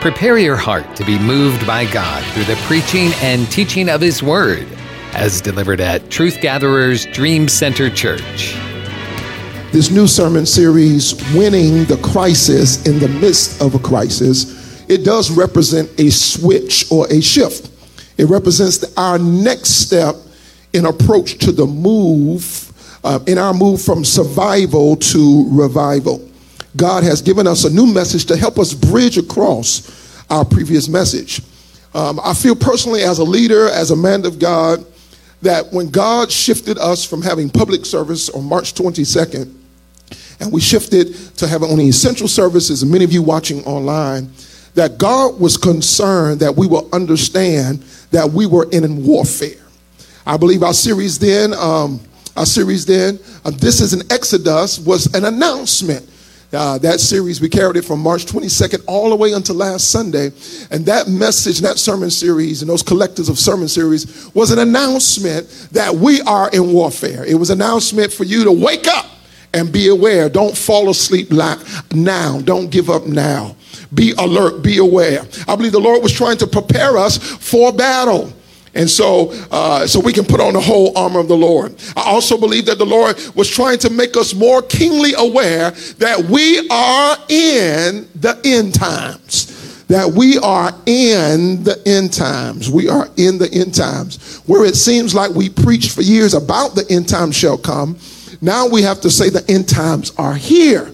Prepare your heart to be moved by God through the preaching and teaching of His Word, as delivered at Truth Gatherers Dream Center Church. This new sermon series, Winning the Crisis in the Midst of a Crisis, it does represent a switch or a shift. It represents our next step in approach to the move, uh, in our move from survival to revival. God has given us a new message to help us bridge our previous message. Um, I feel personally, as a leader, as a man of God, that when God shifted us from having public service on March 22nd, and we shifted to having only essential services, and many of you watching online, that God was concerned that we will understand that we were in warfare. I believe our series then, um, our series then, uh, this is an Exodus, was an announcement uh, that series, we carried it from March 22nd all the way until last Sunday. And that message, and that sermon series, and those collectives of sermon series was an announcement that we are in warfare. It was an announcement for you to wake up and be aware. Don't fall asleep now. Don't give up now. Be alert, be aware. I believe the Lord was trying to prepare us for battle. And so, uh, so we can put on the whole armor of the Lord. I also believe that the Lord was trying to make us more keenly aware that we are in the end times. That we are in the end times. We are in the end times. Where it seems like we preached for years about the end times shall come, now we have to say the end times are here.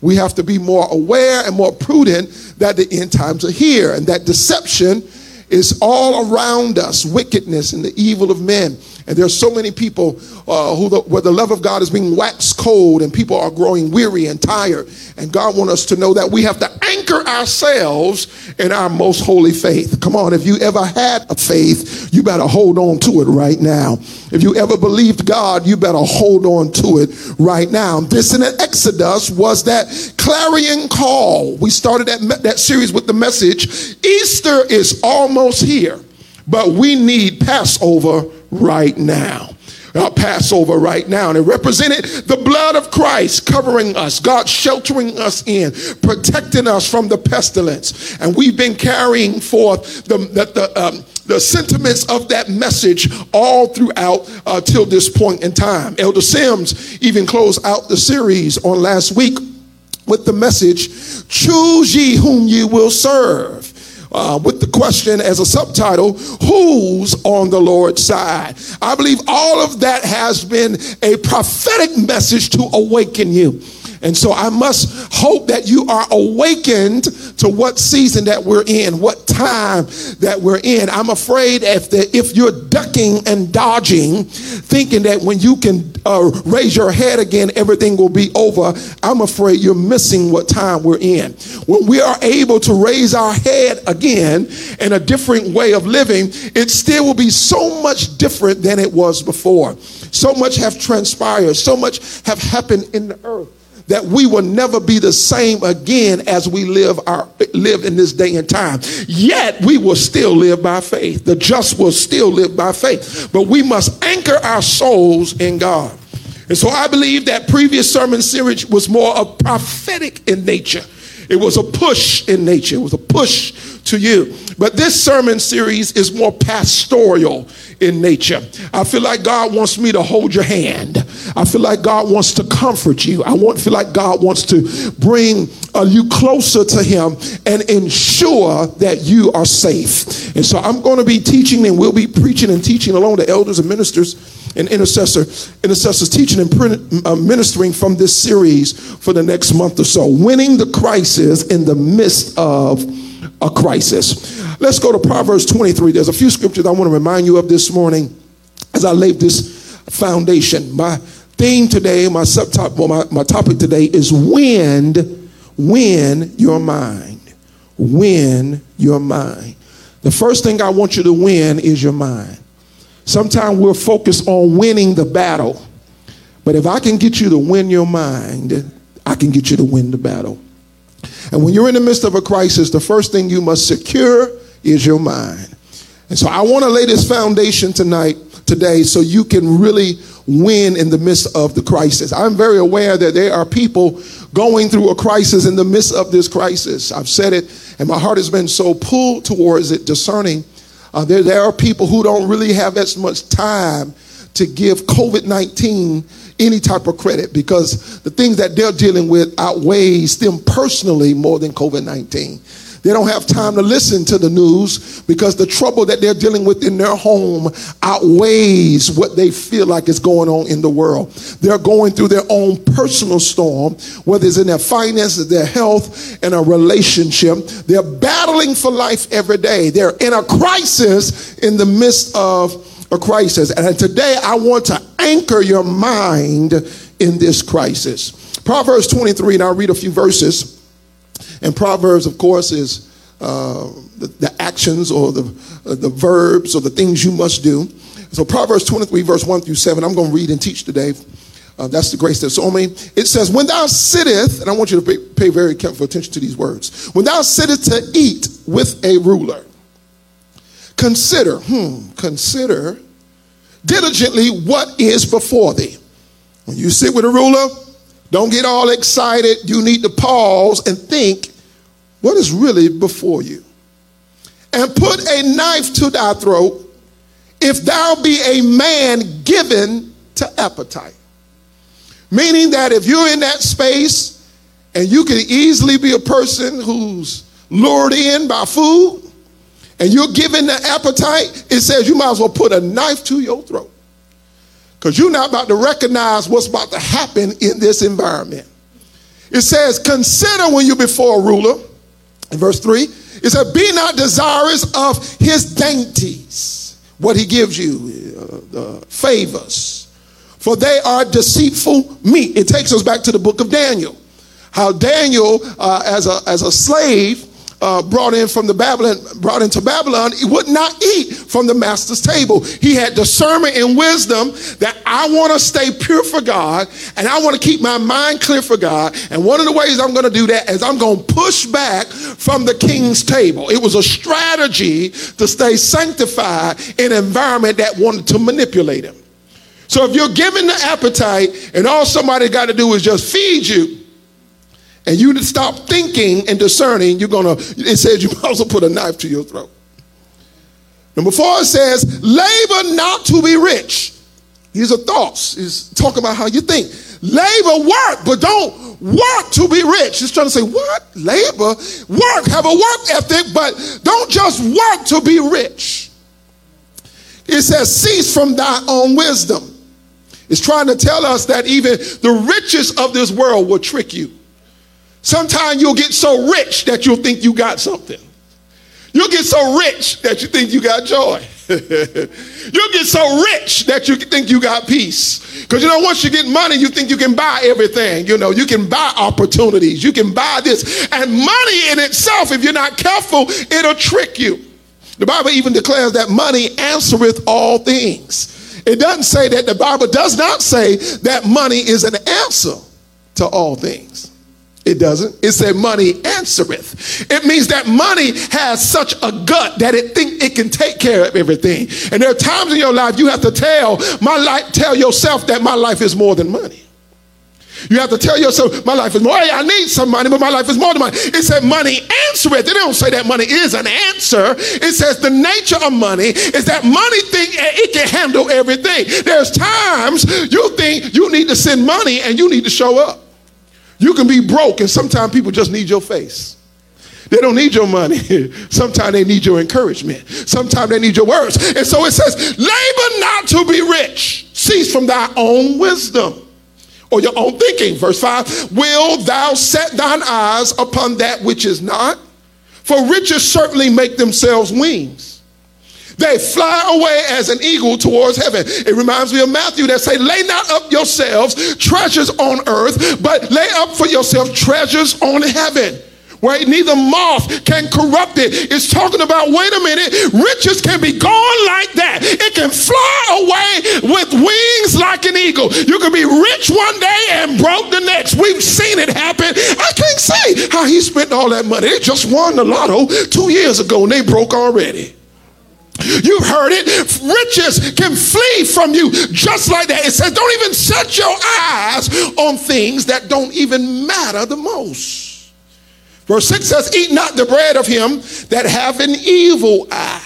We have to be more aware and more prudent that the end times are here and that deception is all around us wickedness and the evil of men. And there are so many people uh, who the, where the love of God is being waxed cold and people are growing weary and tired. And God wants us to know that we have to anchor ourselves in our most holy faith. Come on, if you ever had a faith, you better hold on to it right now. If you ever believed God, you better hold on to it right now. This in an Exodus was that clarion call. We started that, that series with the message Easter is almost here, but we need Passover right now. Our Passover right now. And it represented the blood of Christ covering us, God sheltering us in, protecting us from the pestilence. And we've been carrying forth the, the, the, um, the sentiments of that message all throughout uh, till this point in time. Elder Sims even closed out the series on last week with the message, Choose ye whom ye will serve uh, with the question as a subtitle, Who's on the Lord's side? I believe all of that has been a prophetic message to awaken you. And so I must hope that you are awakened to what season that we're in, what time that we're in. I'm afraid if the, if you're ducking and dodging, thinking that when you can uh, raise your head again, everything will be over. I'm afraid you're missing what time we're in. When we are able to raise our head again in a different way of living, it still will be so much different than it was before. So much have transpired, so much have happened in the earth that we will never be the same again as we live our live in this day and time. Yet we will still live by faith. The just will still live by faith. But we must anchor our souls in God. And so I believe that previous sermon series was more of prophetic in nature. It was a push in nature. It was a push to you. But this sermon series is more pastoral in nature. I feel like God wants me to hold your hand. I feel like God wants to comfort you. I want, feel like God wants to bring uh, you closer to Him and ensure that you are safe. And so I'm going to be teaching and we'll be preaching and teaching along the elders and ministers and intercessor, intercessors teaching and uh, ministering from this series for the next month or so. Winning the crisis in the midst of a crisis. Let's go to Proverbs 23. There's a few scriptures I want to remind you of this morning as I lay this foundation. My theme today, my subtopic, well, my, my topic today is wind, win your mind. Win your mind. The first thing I want you to win is your mind. Sometimes we're focused on winning the battle. But if I can get you to win your mind, I can get you to win the battle. And when you're in the midst of a crisis, the first thing you must secure is your mind. And so I want to lay this foundation tonight, today, so you can really win in the midst of the crisis. I'm very aware that there are people going through a crisis in the midst of this crisis. I've said it, and my heart has been so pulled towards it, discerning. Uh, there, there are people who don't really have as much time to give COVID 19 any type of credit because the things that they're dealing with outweighs them personally more than COVID 19. They don't have time to listen to the news because the trouble that they're dealing with in their home outweighs what they feel like is going on in the world. They're going through their own personal storm, whether it's in their finances, their health, and a relationship. They're battling for life every day. They're in a crisis in the midst of a crisis. And today I want to anchor your mind in this crisis. Proverbs 23, and I'll read a few verses. And Proverbs, of course, is uh, the, the, actions or the, uh, the verbs or the things you must do. So Proverbs 23, verse 1 through 7, I'm going to read and teach today. Uh, that's the grace that's on me. It says, When thou sittest, and I want you to pay, pay very careful attention to these words. When thou sittest to eat with a ruler, consider, hmm, consider diligently what is before thee. When you sit with a ruler, don't get all excited. You need to pause and think what is really before you. And put a knife to thy throat if thou be a man given to appetite. Meaning that if you're in that space and you can easily be a person who's lured in by food and you're given the appetite, it says you might as well put a knife to your throat because you're not about to recognize what's about to happen in this environment. It says, Consider when you're before a ruler. In verse 3, it says, Be not desirous of his dainties, what he gives you, uh, the favors, for they are deceitful meat. It takes us back to the book of Daniel. How Daniel, uh, as, a, as a slave, uh, brought in from the Babylon, brought into Babylon, he would not eat from the master's table. He had discernment and wisdom that I want to stay pure for God and I want to keep my mind clear for God. And one of the ways I'm going to do that is I'm going to push back from the king's table. It was a strategy to stay sanctified in an environment that wanted to manipulate him. So if you're given the appetite and all somebody got to do is just feed you, and you stop thinking and discerning, you're gonna, it says you also put a knife to your throat. Number four says, labor not to be rich. These are thoughts. He's talking about how you think. Labor, work, but don't work to be rich. He's trying to say, what? Labor, work, have a work ethic, but don't just work to be rich. It says, cease from thy own wisdom. It's trying to tell us that even the riches of this world will trick you. Sometimes you'll get so rich that you'll think you got something. You'll get so rich that you think you got joy. You'll get so rich that you think you got peace. Because you know, once you get money, you think you can buy everything. You know, you can buy opportunities. You can buy this. And money in itself, if you're not careful, it'll trick you. The Bible even declares that money answereth all things. It doesn't say that the Bible does not say that money is an answer to all things. It doesn't. It said money answereth. It means that money has such a gut that it think it can take care of everything. And there are times in your life you have to tell my life, tell yourself that my life is more than money. You have to tell yourself, my life is more. Hey, I need some money, but my life is more than money. It said money answereth. It don't say that money is an answer. It says the nature of money is that money think it can handle everything. There's times you think you need to send money and you need to show up. You can be broke, and sometimes people just need your face. They don't need your money. Sometimes they need your encouragement. Sometimes they need your words. And so it says, labor not to be rich. Cease from thy own wisdom or your own thinking. Verse 5 Will thou set thine eyes upon that which is not? For riches certainly make themselves wings. They fly away as an eagle towards heaven. It reminds me of Matthew that say, lay not up yourselves treasures on earth, but lay up for yourself treasures on heaven where neither moth can corrupt it. It's talking about, wait a minute, riches can be gone like that. It can fly away with wings like an eagle. You can be rich one day and broke the next. We've seen it happen. I can't say how he spent all that money. They just won the lotto two years ago and they broke already. You've heard it. Riches can flee from you just like that. It says, don't even set your eyes on things that don't even matter the most. Verse 6 says, Eat not the bread of him that have an evil eye.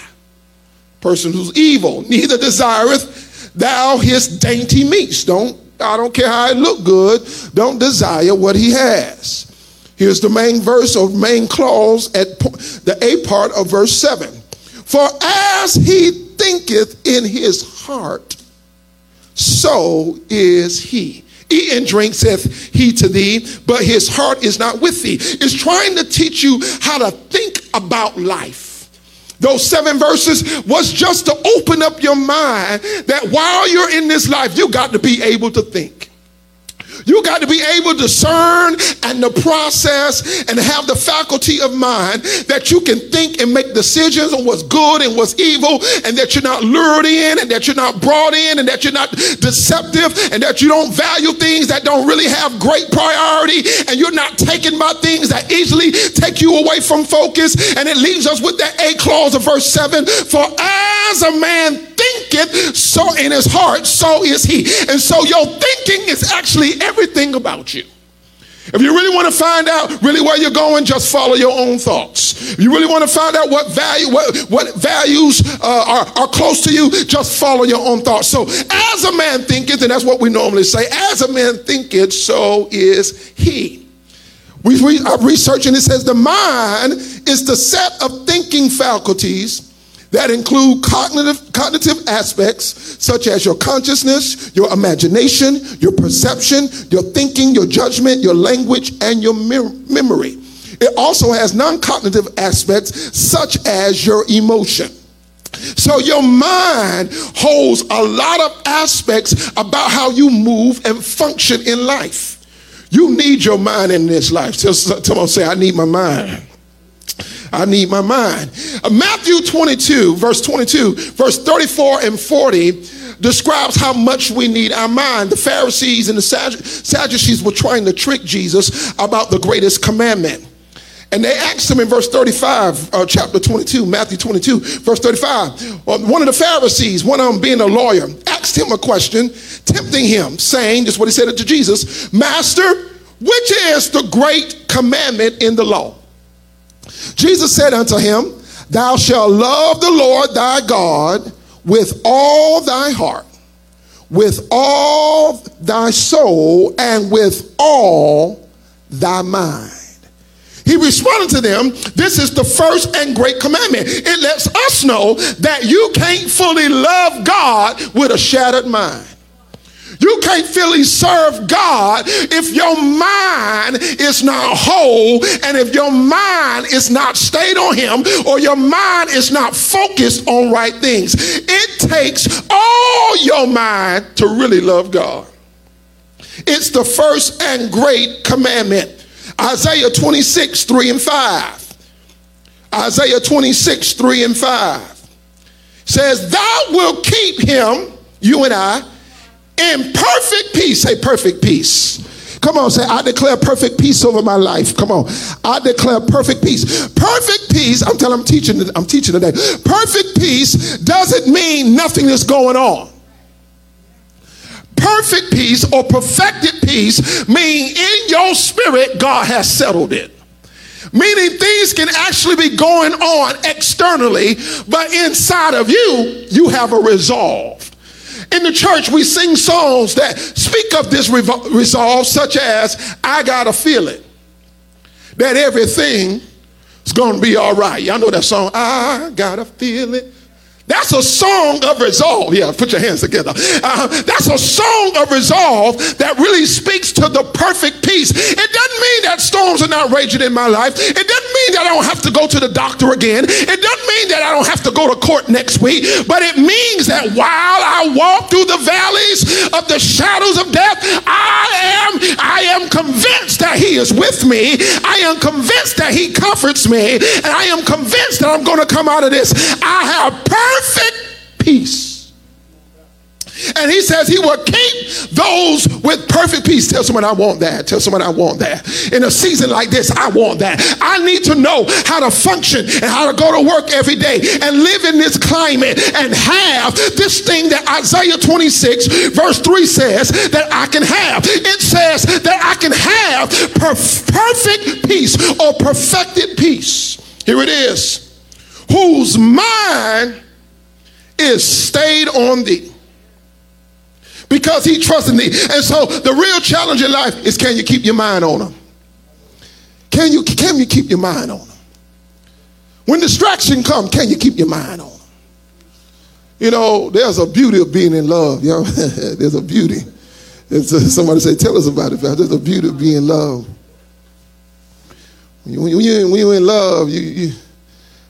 Person who's evil, neither desireth thou his dainty meats. Don't, I don't care how it look good, don't desire what he has. Here's the main verse or main clause at the A part of verse 7. For as he thinketh in his heart, so is he. Eat and drink, saith he to thee, but his heart is not with thee. It's trying to teach you how to think about life. Those seven verses was just to open up your mind that while you're in this life, you got to be able to think. You got to be able to discern and to process and have the faculty of mind that you can think and make decisions on what's good and what's evil, and that you're not lured in, and that you're not brought in, and that you're not deceptive, and that you don't value things that don't really have great priority, and you're not taken by things that easily take you away from focus. And it leaves us with that A clause of verse 7 For as a man so in his heart, so is he. And so your thinking is actually everything about you. If you really want to find out really where you're going, just follow your own thoughts. If you really want to find out what value, what, what values uh, are, are close to you, just follow your own thoughts. So as a man thinketh, and that's what we normally say, as a man thinketh, so is he. We, we are researching, it says the mind is the set of thinking faculties that include cognitive, cognitive aspects such as your consciousness, your imagination, your perception, your thinking, your judgment, your language, and your memory. It also has non cognitive aspects such as your emotion. So your mind holds a lot of aspects about how you move and function in life. You need your mind in this life. Tell someone say, I need my mind. I need my mind. Uh, Matthew 22, verse 22, verse 34 and 40 describes how much we need our mind. The Pharisees and the Sadducees were trying to trick Jesus about the greatest commandment. And they asked him in verse 35, uh, chapter 22, Matthew 22, verse 35. Uh, one of the Pharisees, one of them being a lawyer, asked him a question, tempting him, saying, is what he said to Jesus, Master, which is the great commandment in the law? Jesus said unto him, Thou shalt love the Lord thy God with all thy heart, with all thy soul, and with all thy mind. He responded to them, This is the first and great commandment. It lets us know that you can't fully love God with a shattered mind. You can't fully serve God if your mind is not whole and if your mind is not stayed on Him or your mind is not focused on right things. It takes all your mind to really love God. It's the first and great commandment. Isaiah 26, 3 and 5. Isaiah 26, 3 and 5 says, Thou wilt keep him, you and I, in perfect peace. Say perfect peace. Come on, say, I declare perfect peace over my life. Come on. I declare perfect peace. Perfect peace, I'm telling I'm teaching I'm teaching today. Perfect peace doesn't mean nothing is going on. Perfect peace or perfected peace mean in your spirit God has settled it. Meaning things can actually be going on externally, but inside of you, you have a resolve. In the church, we sing songs that speak of this resolve, such as, I got a feeling that everything is going to be all right. Y'all know that song, I got a feeling that's a song of resolve. Yeah, put your hands together. Uh, that's a song of resolve that really speaks to the perfect peace. It doesn't mean that storms are not raging in my life. It doesn't mean that I don't have to go to the doctor again. It doesn't mean that I don't have to go to court next week. But it means that while I walk through the valleys of the shadows of death, I am I am convinced that He is with me. I am convinced that He comforts me, and I am convinced that I'm going to come out of this. I have perfect perfect peace. And he says he will keep those with perfect peace. Tell someone I want that. Tell someone I want that. In a season like this, I want that. I need to know how to function and how to go to work every day and live in this climate and have this thing that Isaiah 26, verse 3 says that I can have. It says that I can have perfect peace or perfected peace. Here it is. Whose mind is stayed on thee because he trusts in thee. And so the real challenge in life is can you keep your mind on him? Can you, can you keep your mind on him? When distraction comes, can you keep your mind on him? You know, there's a beauty of being in love. You know? there's a beauty. It's, uh, somebody say, tell us about it. There's a beauty of being in love. When, you, when, you, when you're in love, you, you,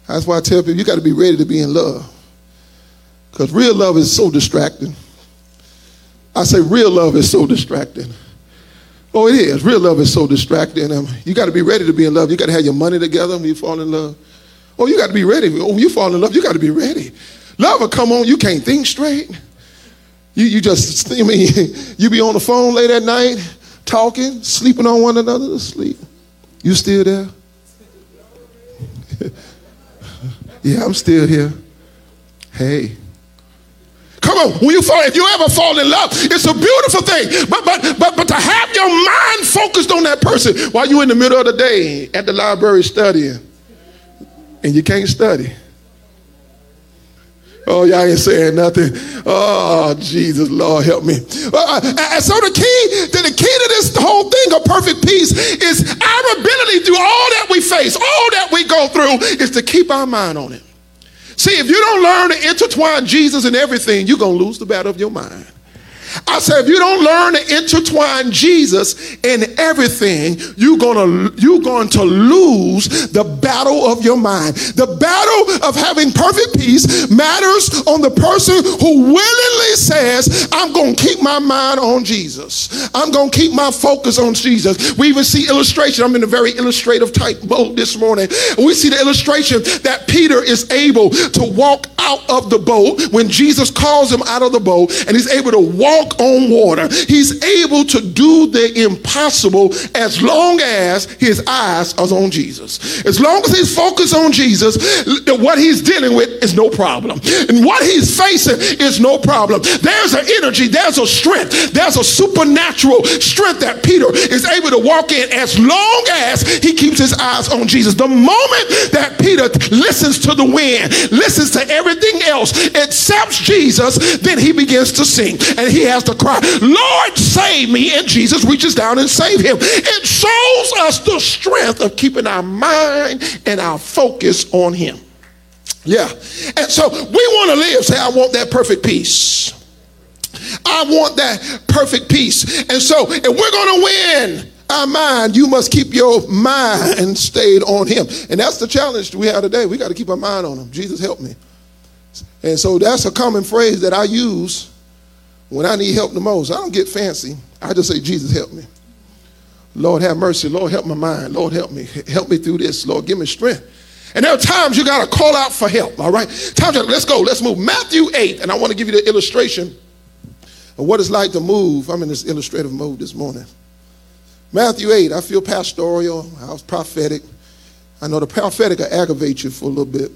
that's why I tell people you got to be ready to be in love. Because real love is so distracting. I say real love is so distracting. Oh, it is. Real love is so distracting. Um, you got to be ready to be in love. You got to have your money together when you fall in love. Oh, you got to be ready. Oh, you fall in love, you got to be ready. Love will come on. You can't think straight. You, you just, I mean, you be on the phone late at night, talking, sleeping on one another to sleep. You still there? yeah, I'm still here. Hey. On, when you fall, if you ever fall in love, it's a beautiful thing. But but but but to have your mind focused on that person while you're in the middle of the day at the library studying, and you can't study. Oh, y'all ain't saying nothing. Oh, Jesus, Lord, help me. Uh, and so the key, the, the key to this whole thing of perfect peace is our ability through all that we face, all that we go through, is to keep our mind on it. See, if you don't learn to intertwine Jesus in everything, you're going to lose the battle of your mind. I said, if you don't learn to intertwine Jesus in everything, you're gonna you're going to lose the battle of your mind. The battle of having perfect peace matters on the person who willingly says, "I'm to keep my mind on Jesus. I'm to keep my focus on Jesus." We even see illustration. I'm in a very illustrative type mode this morning. We see the illustration that Peter is able to walk out of the boat when Jesus calls him out of the boat, and he's able to walk walk on water. He's able to do the impossible as long as his eyes are on Jesus. As long as he's focused on Jesus, what he's dealing with is no problem. And what he's facing is no problem. There's an energy, there's a strength, there's a supernatural strength that Peter is able to walk in as long as he keeps his eyes on Jesus. The moment that Peter listens to the wind, listens to everything else except Jesus, then he begins to sing. And he has to cry, Lord, save me. And Jesus reaches down and save him. It shows us the strength of keeping our mind and our focus on him. Yeah. And so we want to live. Say, I want that perfect peace. I want that perfect peace. And so if we're going to win, our mind, you must keep your mind stayed on him. And that's the challenge we have today. We got to keep our mind on him. Jesus, help me. And so that's a common phrase that I use when I need help the most, I don't get fancy. I just say, Jesus, help me. Lord, have mercy. Lord, help my mind. Lord, help me. Help me through this. Lord, give me strength. And there are times you got to call out for help, all right? Times, let's go. Let's move. Matthew 8, and I want to give you the illustration of what it's like to move. I'm in this illustrative mode this morning. Matthew 8, I feel pastoral. I was prophetic. I know the prophetic will aggravate you for a little bit.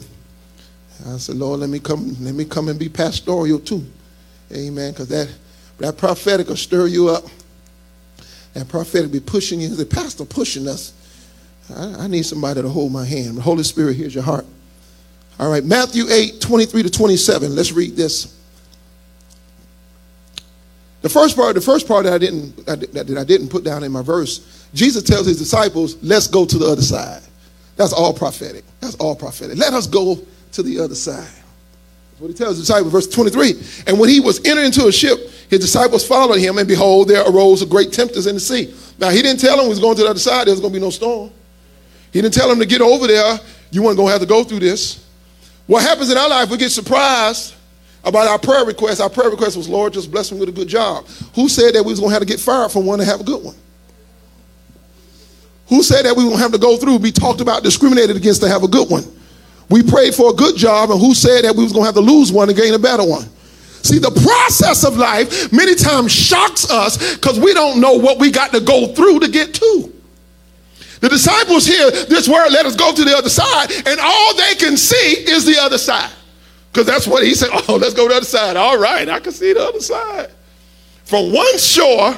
I said, Lord, let me come, let me come and be pastoral too. Amen. Because that, that prophetic will stir you up. That prophetic be pushing you. The pastor pushing us. I, I need somebody to hold my hand. The Holy Spirit hears your heart. All right, Matthew 8, 23 to 27. Let's read this. The first part, the first part that I didn't that I didn't put down in my verse, Jesus tells his disciples, "Let's go to the other side." That's all prophetic. That's all prophetic. Let us go to the other side what he tells the disciples, verse 23. And when he was entering into a ship, his disciples followed him, and behold, there arose a great tempest in the sea. Now, he didn't tell them he was going to the other side, there was going to be no storm. He didn't tell them to get over there, you weren't going to have to go through this. What happens in our life, we get surprised about our prayer request. Our prayer request was, Lord, just bless me with a good job. Who said that we was going to have to get fired from one to have a good one? Who said that we were going to have to go through, be talked about, discriminated against to have a good one? We prayed for a good job, and who said that we was going to have to lose one and gain a better one? See, the process of life many times shocks us because we don't know what we got to go through to get to. The disciples hear this word, let us go to the other side, and all they can see is the other side. Because that's what he said, oh, let's go to the other side. All right, I can see the other side. From one shore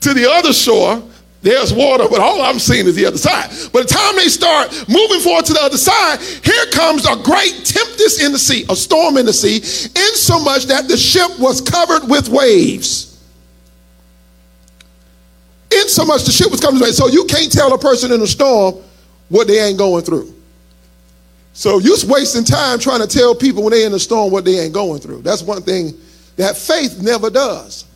to the other shore, there's water, but all I'm seeing is the other side. By the time they start moving forward to the other side, here comes a great tempest in the sea, a storm in the sea, insomuch that the ship was covered with waves. Insomuch the ship was covered with waves. So you can't tell a person in a storm what they ain't going through. So you're wasting time trying to tell people when they're in a storm what they ain't going through. That's one thing that faith never does.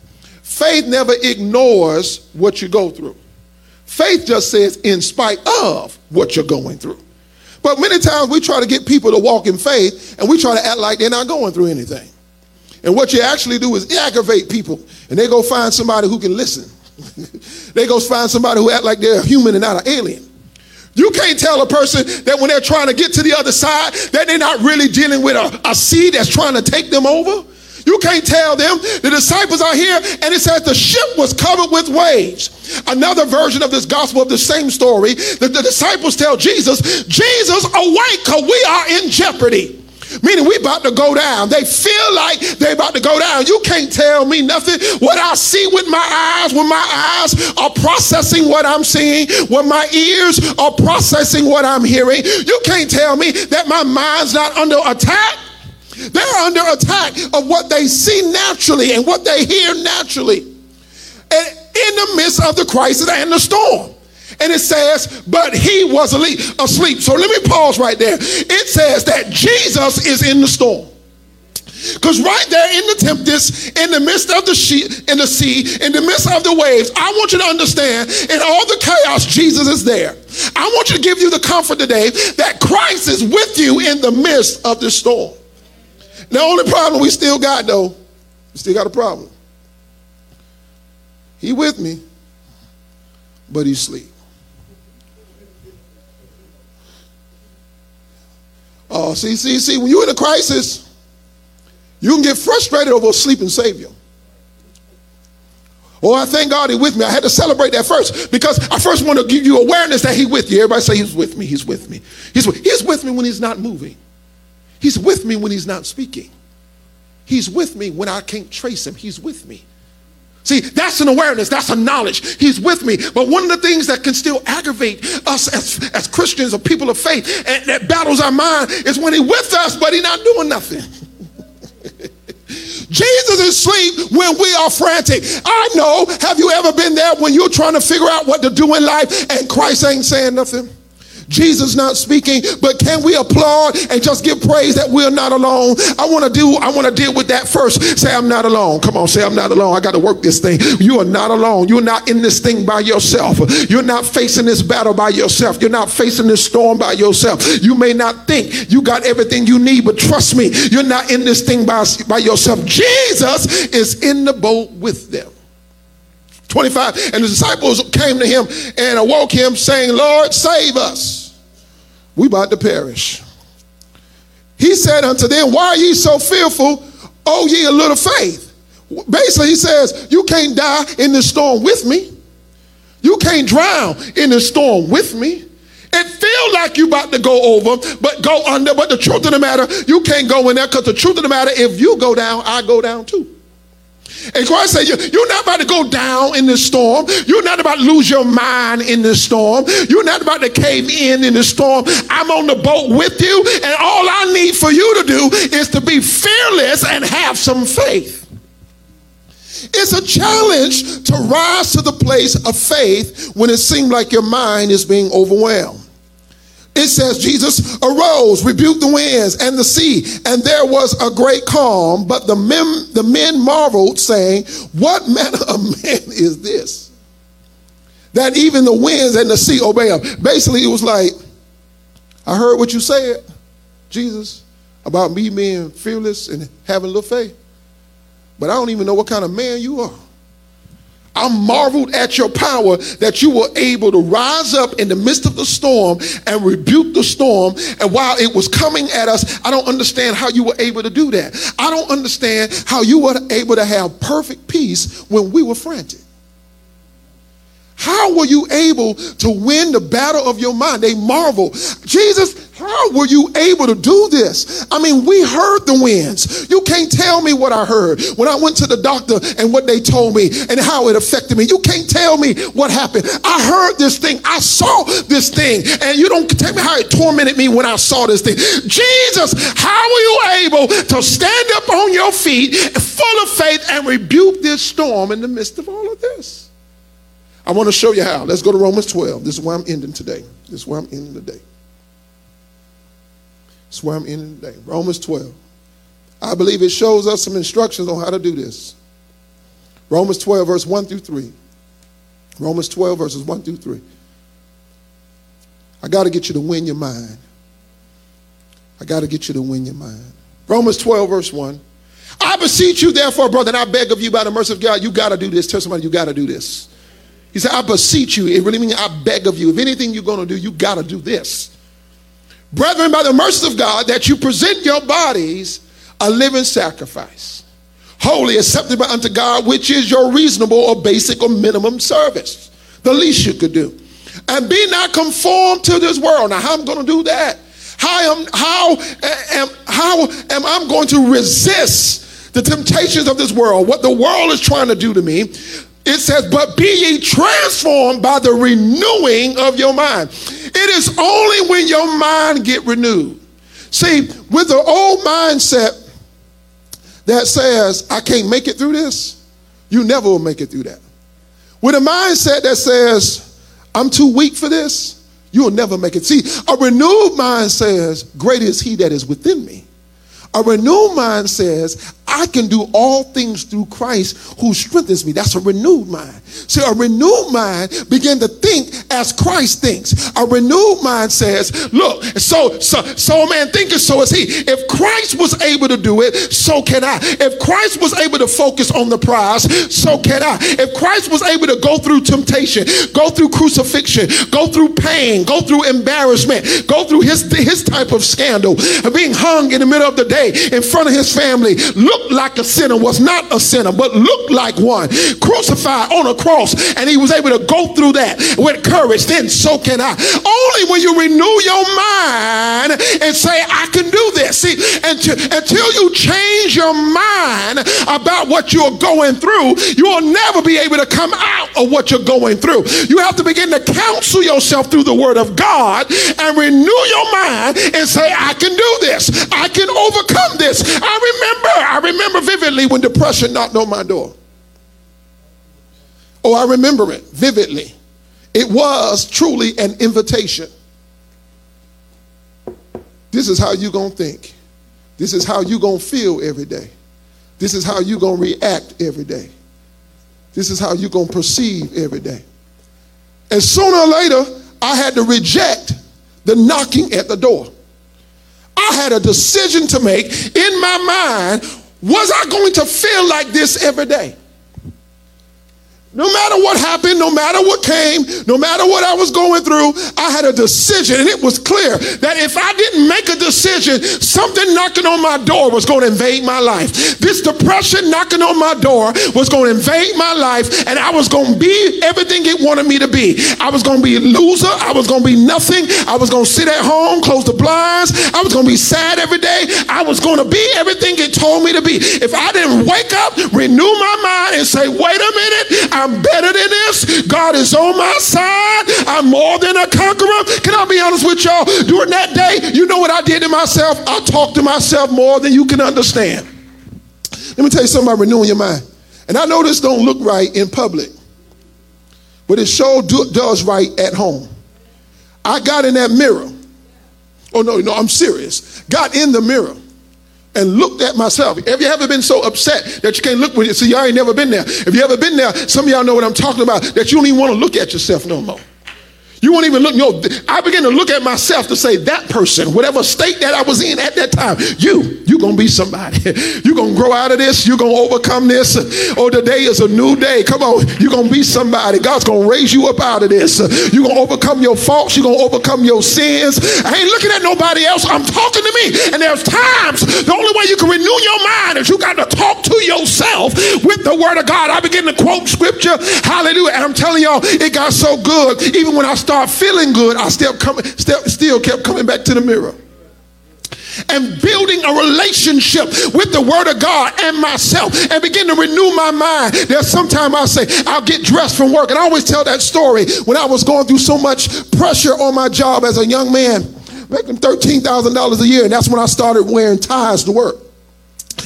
Faith never ignores what you go through. Faith just says, in spite of what you're going through. But many times we try to get people to walk in faith and we try to act like they're not going through anything. And what you actually do is aggravate people and they go find somebody who can listen. they go find somebody who act like they're human and not an alien. You can't tell a person that when they're trying to get to the other side that they're not really dealing with a, a sea that's trying to take them over. You can't tell them. The disciples are here, and it says the ship was covered with waves. Another version of this gospel of the same story, the, the disciples tell Jesus, Jesus, awake, because we are in jeopardy. Meaning we about to go down. They feel like they about to go down. You can't tell me nothing. What I see with my eyes, when my eyes are processing what I'm seeing, when my ears are processing what I'm hearing, you can't tell me that my mind's not under attack. They're under attack of what they see naturally and what they hear naturally. And in the midst of the crisis and the storm. And it says, but he was asleep. So let me pause right there. It says that Jesus is in the storm. Because right there in the tempest, in the midst of the sea, in the sea, in the midst of the waves, I want you to understand in all the chaos, Jesus is there. I want you to give you the comfort today that Christ is with you in the midst of the storm. The only problem we still got, though, we still got a problem. He with me, but he's asleep. Oh, uh, see, see, see, when you're in a crisis, you can get frustrated over a sleeping Savior. Oh, I thank God He's with me. I had to celebrate that first because I first want to give you awareness that He's with you. Everybody say He's with me. He's with me. He's with, he's with me when He's not moving. He's with me when he's not speaking. He's with me when I can't trace him. He's with me. See, that's an awareness, that's a knowledge. He's with me. But one of the things that can still aggravate us as, as Christians or people of faith and that battles our mind is when he's with us, but he's not doing nothing. Jesus is asleep when we are frantic. I know. Have you ever been there when you're trying to figure out what to do in life and Christ ain't saying nothing? Jesus not speaking, but can we applaud and just give praise that we're not alone? I want to do, I want to deal with that first. Say, I'm not alone. Come on, say, I'm not alone. I got to work this thing. You are not alone. You're not in this thing by yourself. You're not facing this battle by yourself. You're not facing this storm by yourself. You may not think you got everything you need, but trust me, you're not in this thing by, by yourself. Jesus is in the boat with them. 25. And the disciples came to him and awoke him, saying, Lord, save us. We about to perish. He said unto them, Why are ye so fearful, O ye a little faith? Basically, he says, You can't die in this storm with me. You can't drown in this storm with me. It feel like you about to go over, but go under. But the truth of the matter, you can't go in there because the truth of the matter, if you go down, I go down too. And Christ said, You're not about to go down in the storm. You're not about to lose your mind in the storm. You're not about to cave in in the storm. I'm on the boat with you, and all I need for you to do is to be fearless and have some faith. It's a challenge to rise to the place of faith when it seems like your mind is being overwhelmed. It says Jesus arose, rebuked the winds and the sea, and there was a great calm. But the men, the men marveled, saying, What manner of man is this? That even the winds and the sea obey him. Basically, it was like, I heard what you said, Jesus, about me being fearless and having little faith. But I don't even know what kind of man you are. I marveled at your power that you were able to rise up in the midst of the storm and rebuke the storm. And while it was coming at us, I don't understand how you were able to do that. I don't understand how you were able to have perfect peace when we were frantic. How were you able to win the battle of your mind? They marvel. Jesus, how were you able to do this? I mean, we heard the winds. You can't tell me what I heard when I went to the doctor and what they told me and how it affected me. You can't tell me what happened. I heard this thing. I saw this thing. And you don't tell me how it tormented me when I saw this thing. Jesus, how were you able to stand up on your feet full of faith and rebuke this storm in the midst of all of this? I want to show you how. Let's go to Romans 12. This is where I'm ending today. This is where I'm ending today. This is where I'm ending today. Romans 12. I believe it shows us some instructions on how to do this. Romans 12, verse 1 through 3. Romans 12, verses 1 through 3. I got to get you to win your mind. I got to get you to win your mind. Romans 12, verse 1. I beseech you, therefore, brother, and I beg of you by the mercy of God, you got to do this. Tell somebody you got to do this. He said, I beseech you. It really means I beg of you. If anything you're going to do, you got to do this. Brethren, by the mercy of God, that you present your bodies a living sacrifice, holy, acceptable unto God, which is your reasonable or basic or minimum service, the least you could do. And be not conformed to this world. Now, how am I going to do that? How am, how eh, am, how am I going to resist the temptations of this world, what the world is trying to do to me? It says, But be ye transformed by the renewing of your mind. It is only when your mind get renewed. See, with the old mindset that says, I can't make it through this, you never will make it through that. With a mindset that says, I'm too weak for this, you'll never make it. See, a renewed mind says, Great is he that is within me. A renewed mind says, I can do all things through Christ who strengthens me. That's a renewed mind. See, a renewed mind begin to think as Christ thinks. A renewed mind says, look, so so so man thinketh, so is he. If Christ was able to do it, so can I. If Christ was able to focus on the prize, so can I. If Christ was able to go through temptation, go through crucifixion, go through pain, go through embarrassment, go through his his type of scandal, being hung in the middle of the day in front of his family, look looked like a sinner, was not a sinner, but looked like one, crucified on a cross, and he was able to go through that with courage, then so can I. Only when you renew your mind and say, I can do this. See, until, until you change your mind about what you're going through, you will never be able to come out of what you're going through. You have to begin to counsel yourself through the word of God and renew your mind and say, I can do this. I can overcome this. I remember, I remember remember vividly when depression knocked on my door. Oh, I remember it vividly. It was truly an invitation. This is how you're going to think. This is how you're going to feel every day. This is how you're going to react every day. This is how you're going to perceive every day. And sooner or later, I had to reject the knocking at the door. I had a decision to make in my mind was I going to feel like this every day? No matter what happened, no matter what came, no matter what I was going through, I had a decision. And it was clear that if I didn't make a decision, something knocking on my door was going to invade my life. This depression knocking on my door was going to invade my life, and I was going to be everything it wanted me to be. I was going to be a loser. I was going to be nothing. I was going to sit at home, close the blinds. I was going to be sad every day. I was going to be everything it told me to be. If I didn't wake up, renew my mind, and say, wait a minute, I I'm better than this. God is on my side. I'm more than a conqueror. Can I be honest with y'all? During that day, you know what I did to myself? I talked to myself more than you can understand. Let me tell you something about renewing your mind. And I know this don't look right in public, but it sure do, does right at home. I got in that mirror. Oh, no, no, I'm serious. Got in the mirror and looked at myself. Have you ever been so upset that you can't look when you see y'all ain't never been there? If you ever been there, some of y'all know what I'm talking about, that you don't even want to look at yourself no more. You won't even look. Know, I begin to look at myself to say, that person, whatever state that I was in at that time, you, you're going to be somebody. You're going to grow out of this. You're going to overcome this. Oh, today is a new day. Come on. You're going to be somebody. God's going to raise you up out of this. You're going to overcome your faults. You're going to overcome your sins. I ain't looking at nobody else. I'm talking to me. And there's times the only way you can renew your mind is you got to talk to yourself with the word of God. I begin to quote scripture. Hallelujah. And I'm telling y'all, it got so good. Even when I start feeling good, I still coming, still, still kept coming back to the mirror and building a relationship with the word of God and myself and begin to renew my mind. There's sometimes I say, I'll get dressed from work. And I always tell that story when I was going through so much pressure on my job as a young man, making $13,000 a year. And that's when I started wearing ties to work.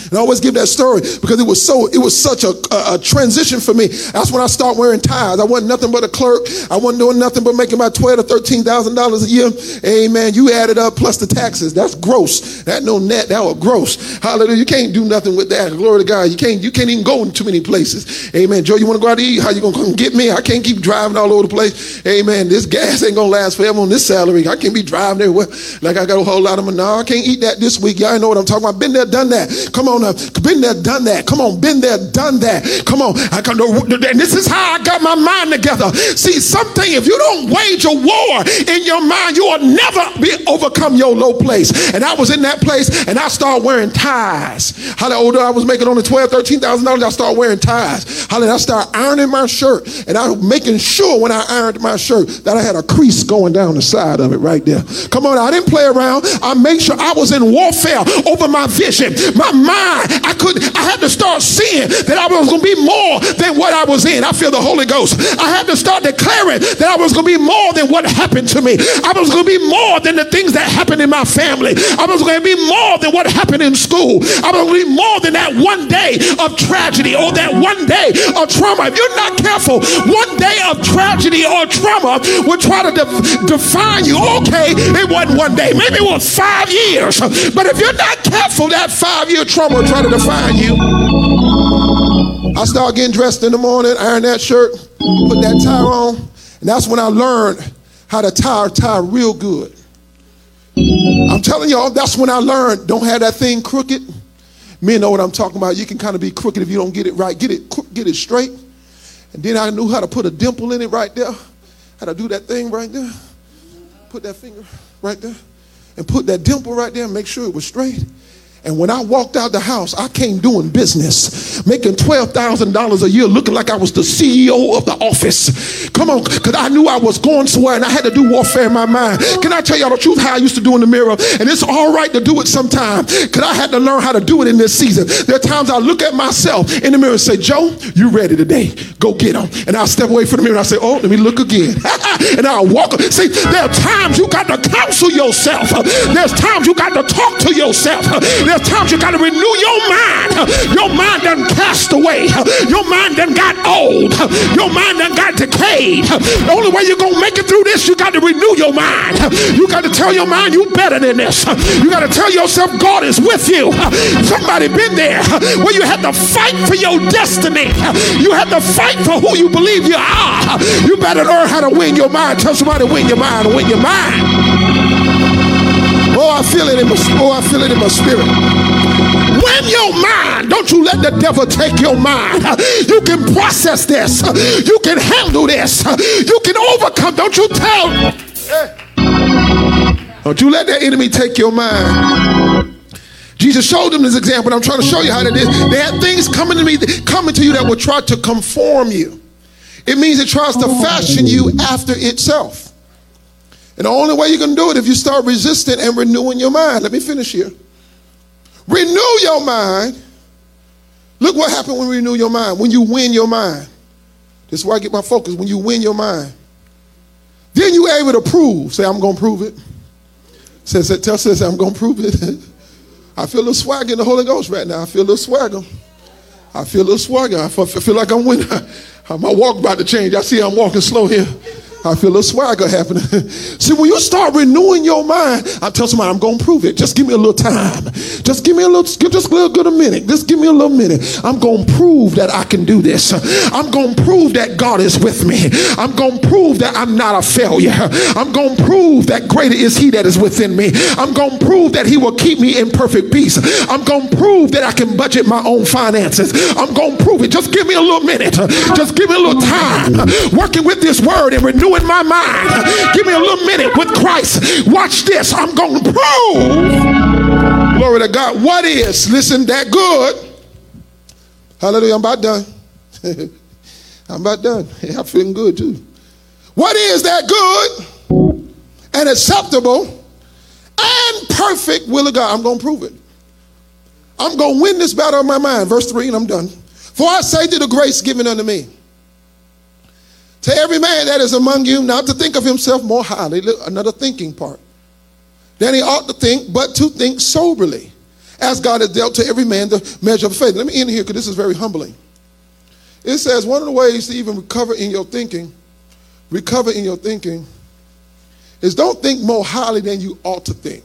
And I always give that story because it was so it was such a, a, a, transition for me. That's when I start wearing ties. I wasn't nothing but a clerk. I wasn't doing nothing but making about twelve to thirteen thousand dollars a year. Amen. You add it up plus the taxes. That's gross. That no net. That was gross. Hallelujah. You can't do nothing with that. Glory to God. You can't you can't even go in too many places. Amen. Joe, you want to go out to eat? How you gonna come get me? I can't keep driving all over the place. Amen. This gas ain't gonna last forever on this salary. I can't be driving everywhere like I got a whole lot of money. No, I can't eat that this week. Y'all know what I'm talking about. Been there, done that. Come on now. Been there, done that. Come on, been there, done that. Come on. I can, and this is how I got my mind together. See, something, if you don't wage a war in your mind, you will never be overcome your low place. And I was in that place and I started wearing ties. How the older I was making only twelve, thirteen thousand dollars, I started wearing ties. How did I start ironing my shirt? And I was making sure when I ironed my shirt that I had a crease going down the side of it right there. Come on, I didn't play around. I made sure I was in warfare over my vision. My mind, I could I had to start seeing that I was going to be more than what I was in. I feel the Holy Ghost. I had to start declaring that I was going to be more than what happened to me. I was going to be more than the things that happened in my family. I was going to be more than what happened in school. I was going to be more than that one day of tragedy or that one day of trauma. If you're not careful, one day of tragedy or trauma will try to de- define you. Okay, it wasn't one day, maybe it was five years. But if you're not careful, that five year trauma will try to define you. I start getting dressed in the morning, iron that shirt, put that tie on, and that's when I learned how to tie a tie real good. I'm telling y'all, that's when I learned don't have that thing crooked. Men know what I'm talking about. You can kind of be crooked if you don't get it right. Get it, get it straight. And then I knew how to put a dimple in it right there. How to do that thing right there. Put that finger right there. And put that dimple right there and make sure it was straight. And when I walked out the house, I came doing business, making $12,000 a year, looking like I was the CEO of the office. Come on, because I knew I was going somewhere and I had to do warfare in my mind. Can I tell y'all the truth how I used to do in the mirror? And it's all right to do it sometime because I had to learn how to do it in this season. There are times I look at myself in the mirror and say, Joe, you ready today? Go get them. And I'll step away from the mirror and I say, oh, let me look again. and I'll walk. See, there are times you got to counsel yourself. There's times you got to talk to yourself. There's times you got to renew your mind. Your mind done cast away. Your mind done got old. Your mind done got decayed. The only way you're going to make it through this, you got to renew your mind. You got to tell your mind you better than this. You got to tell yourself God is with you. Somebody been there where you had to fight for your destiny. You had to fight for who you believe you are. You better learn how to win your mind. Tell somebody win your mind, win your mind. Oh, I feel it in my oh, I feel it in my spirit. Win your mind. Don't you let the devil take your mind. You can process this. You can handle this. You can overcome. Don't you tell. Eh. Don't you let the enemy take your mind. Jesus showed them this example. I'm trying to show you how that is. They had things coming to me, coming to you that will try to conform you. It means it tries to fashion you after itself. And the only way you can do it if you start resisting and renewing your mind. Let me finish here. Renew your mind. Look what happened when you renew your mind. When you win your mind. This is where I get my focus. When you win your mind. Then you're able to prove. Say, I'm going to prove it. Say, say, tell says, I'm going to prove it. I feel a little swagger in the Holy Ghost right now. I feel a little swagger. I feel a little swagger. I feel, like I'm winning. My walk about to change. I see I'm walking slow here. I feel a little swagger happening. See, when you start renewing your mind, I tell somebody, I'm going to prove it. Just give me a little time. Just give me a little, just a little good a minute. Just give me a little minute. I'm going to prove that I can do this. I'm going to prove that God is with me. I'm going to prove that I'm not a failure. I'm going to prove that greater is He that is within me. I'm going to prove that He will keep me in perfect peace. I'm going to prove that I can budget my own finances. I'm going to prove it. Just give me a little minute. Just give me a little time. Working with this word and renewing in my mind. Give me a little minute with Christ. Watch this. I'm going to prove, glory to God, what is, listen, that good. Hallelujah. I'm about done. I'm about done. I'm feeling good too. What is that good and acceptable and perfect will of God? I'm going to prove it. I'm going to win this battle in my mind. Verse 3, and I'm done. For I say to the grace given unto me to every man that is among you, not to think of himself more highly, another thinking part, than he ought to think, but to think soberly, as God has dealt to every man the measure of faith. Let me end here because this is very humbling. It says one of the ways to even recover in your thinking, recover in your thinking, is don't think more highly than you ought to think.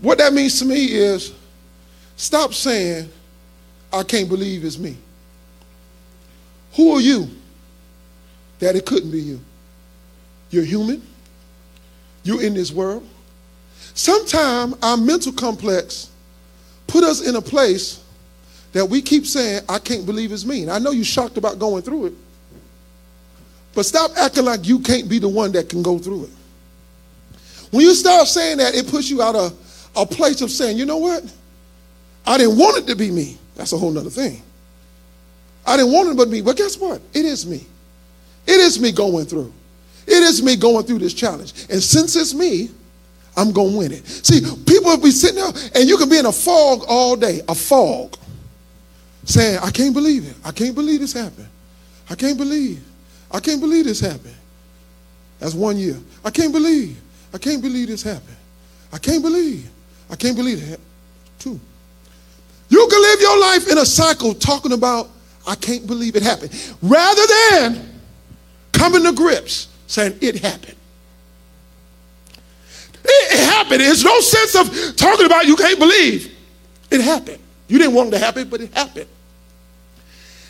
What that means to me is stop saying, I can't believe it's me. Who are you? That it couldn't be you. You're human. You're in this world. Sometimes our mental complex put us in a place that we keep saying, I can't believe it's me. And I know you're shocked about going through it. But stop acting like you can't be the one that can go through it. When you start saying that, it puts you out of a place of saying, you know what? I didn't want it to be me. That's a whole nother thing. I didn't want it but me. But guess what? It is me. It is me going through. It is me going through this challenge. And since it's me, I'm going to win it. See, people will be sitting there and you can be in a fog all day, a fog, saying, I can't believe it. I can't believe this happened. I can't believe. I can't believe this happened. That's one year. I can't believe. I can't believe this happened. I can't believe. I can't believe that. Two. You can live your life in a cycle talking about, I can't believe it happened, rather than coming to grips saying it happened. It, happened. There's no sense of talking about you can't believe. It happened. You didn't want it to happen, but it happened.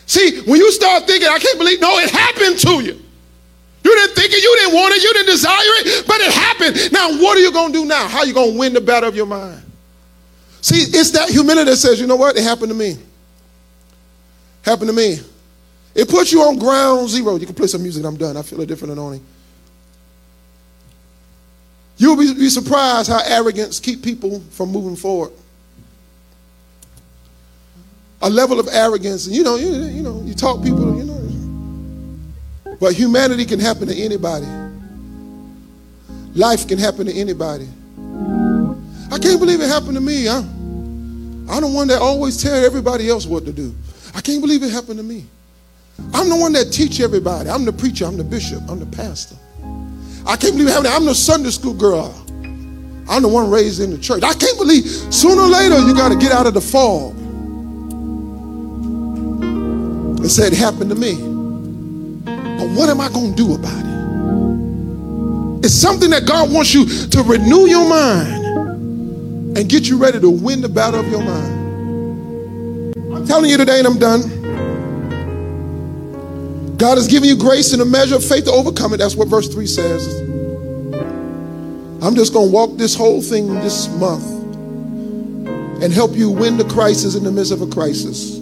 See, when you start thinking, I can't believe, no, it happened to you. You didn't think it, you didn't want it, you didn't desire it, but it happened. Now, what are you going to do now? How are you going to win the battle of your mind? See, it's that humility that says, you know what? It happened to me. Happened to me. It puts you on ground zero. You can play some music. I'm done. I feel a different anointing. You'll be, be surprised how arrogance keep people from moving forward. A level of arrogance, you know, you, you know, you talk people, you know. But humanity can happen to anybody. Life can happen to anybody. I can't believe it happened to me. I'm, I'm the one that always tell everybody else what to do. I can't believe it happened to me. I'm the one that teach everybody. I'm the preacher. I'm the bishop. I'm the pastor. I can't believe having I'm the Sunday school girl. I'm the one raised in the church. I can't believe sooner or later you got to get out of the fog. It said it happened to me. But what am I going to do about it? It's something that God wants you to renew your mind and get you ready to win the battle of your mind. I'm telling you today, and I'm done. God has given you grace and a measure of faith to overcome it. That's what verse 3 says. I'm just going to walk this whole thing this month and help you win the crisis in the midst of a crisis.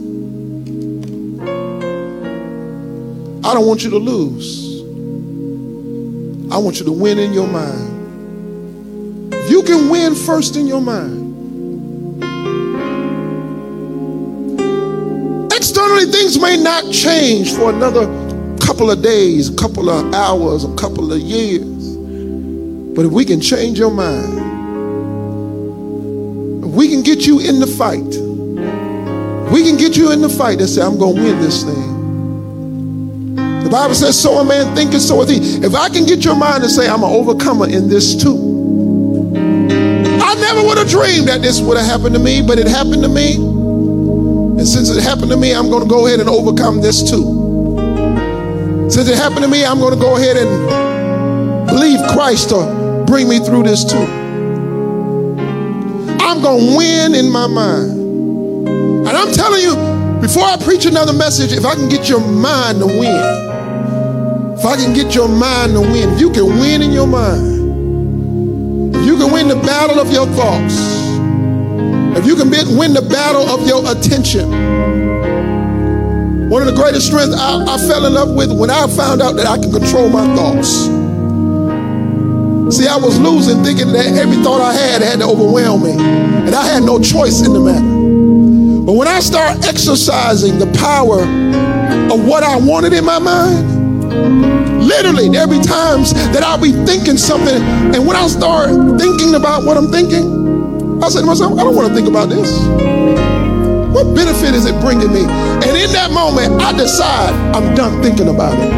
I don't want you to lose. I want you to win in your mind. If you can win first in your mind, externally things may not change for another couple of days, a couple of hours, a couple of years. But if we can change your mind, if we can get you in the fight, we can get you in the fight and say, I'm going to win this thing. The Bible says, so a man thinketh, so is he. If I can get your mind to say, I'm an overcomer in this too. I never would have dreamed that this would have happened to me, but it happened to me. And since it happened to me, I'm going to go ahead and overcome this too. Since it happened to me, I'm going to go ahead and believe Christ to bring me through this too. I'm going to win in my mind. And I'm telling you, before I preach another message, if I can get your mind to win, if I can get your mind to win, if you can win in your mind, if you can win the battle of your thoughts, if you can win the battle of your attention, one of the greatest strengths I, I fell in love with when I found out that I can control my thoughts. See, I was losing thinking that every thought I had had to overwhelm me, and I had no choice in the matter. But when I start exercising the power of what I wanted in my mind, literally there'll be times that I'll be thinking something, and when I start thinking about what I'm thinking, I say to myself, I don't want to think about this. What benefit is it bringing me? And in that moment, I decide I'm done thinking about it.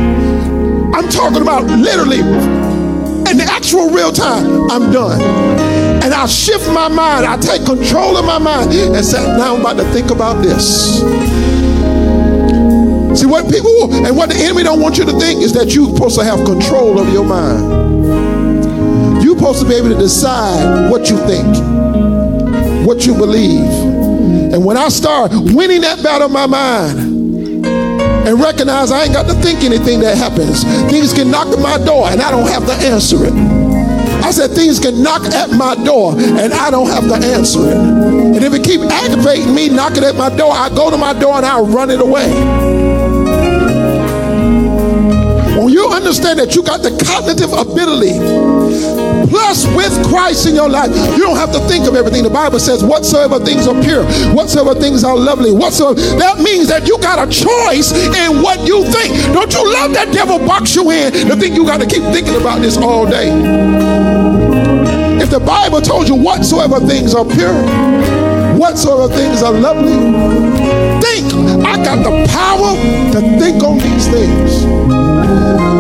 I'm talking about literally in the actual real time, I'm done and I shift my mind. I take control of my mind and say, now I'm about to think about this. See what people and what the enemy don't want you to think is that you're supposed to have control of your mind. You're supposed to be able to decide what you think, what you believe. And when I start winning that battle in my mind, and recognize I ain't got to think anything that happens. Things can knock at my door and I don't have to answer it. I said things can knock at my door and I don't have to answer it. And if it keep aggravating me, knocking at my door, I go to my door and I run it away. When you understand that you got the cognitive ability, plus with Christ in your life, you don't have to think of everything. The Bible says, whatsoever things are pure, whatsoever things are lovely, whatsoever. That means that you got a choice in what you think. Don't you love that devil box you in to think you got to keep thinking about this all day? If the Bible told you whatsoever things are pure, whatsoever things are lovely, think. I got the power to think on these things.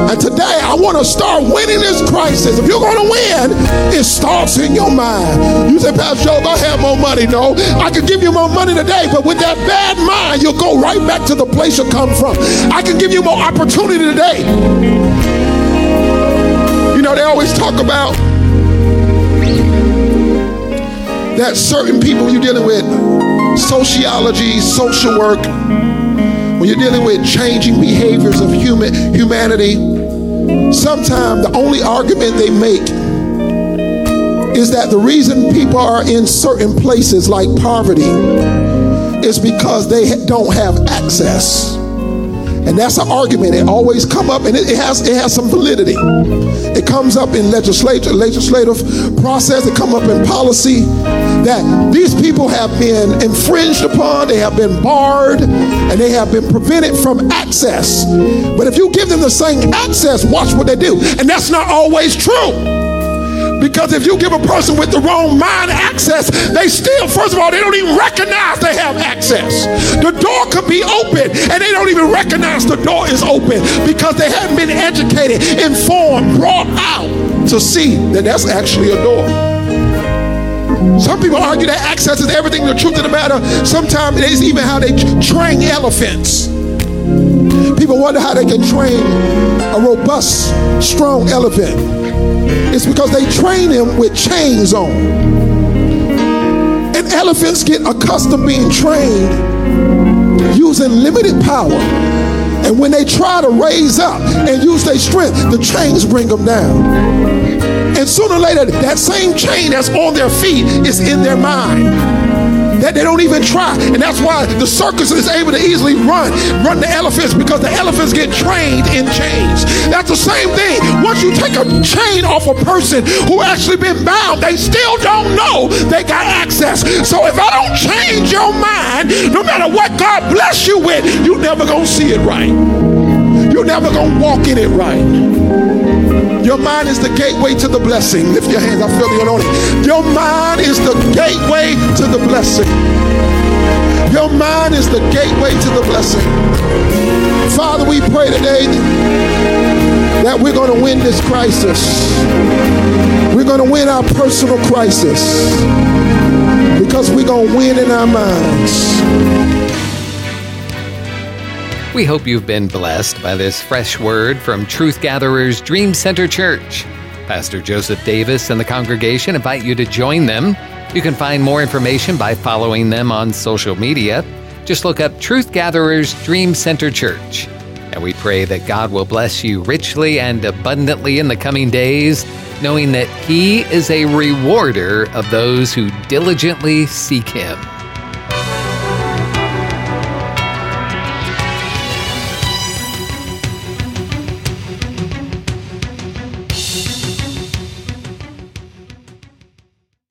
And today I want to start winning this crisis. If you're going to win, it starts in your mind. You say, Pastor Joe, I have more money. No, I can give you more money today, but with that bad mind, you'll go right back to the place you come from. I can give you more opportunity today. You know, they always talk about that certain people you're dealing with, sociology, social work, when you're dealing with changing behaviors of human humanity, sometimes the only argument they make is that the reason people are in certain places like poverty is because they don't have access. And that's an argument. It always come up, and it, it, has it has some validity. It comes up in legislature, legislative process. It come up in policy that these people have been infringed upon, they have been barred, and they have been prevented from access. But if you give them the same access, watch what they do. And that's not always true. Because if you give a person with the wrong mind access, they still, first of all, they don't even recognize they have access. The door could be open and they don't even recognize the door is open because they haven't been educated, informed, brought out to see that that's actually a door. Some people argue that access is everything, the truth of the matter. Sometimes it is even how they train elephants. People wonder how they can train a robust, strong elephant. It's because they train him with chains on. And elephants get accustomed being trained using limited power. And when they try to raise up and use their strength, the chains bring them down. And sooner or later, that same chain that's on their feet is in their mind that they don't even try. And that's why the circus is able to easily run, run the elephants because the elephants get trained in chains. That's the same thing. Once you take a chain off a person who actually been bound, they still don't know they got access. So if I don't change your mind, no matter what God bless you with, you never gonna see it right. You're never gonna walk in it right. Your mind is the gateway to the blessing. Lift your hands. I feel the anointing. Your mind is the gateway to the blessing. Your mind is the gateway to the blessing. Father, we pray today that we're going to win this crisis. We're going to win our personal crisis because we're going to win in our minds. We hope you've been blessed by this fresh word from Truth Gatherers Dream Center Church. Pastor Joseph Davis and the congregation invite you to join them. You can find more information by following them on social media. Just look up Truth Gatherers Dream Center Church. And we pray that God will bless you richly and abundantly in the coming days, knowing that He is a rewarder of those who diligently seek Him.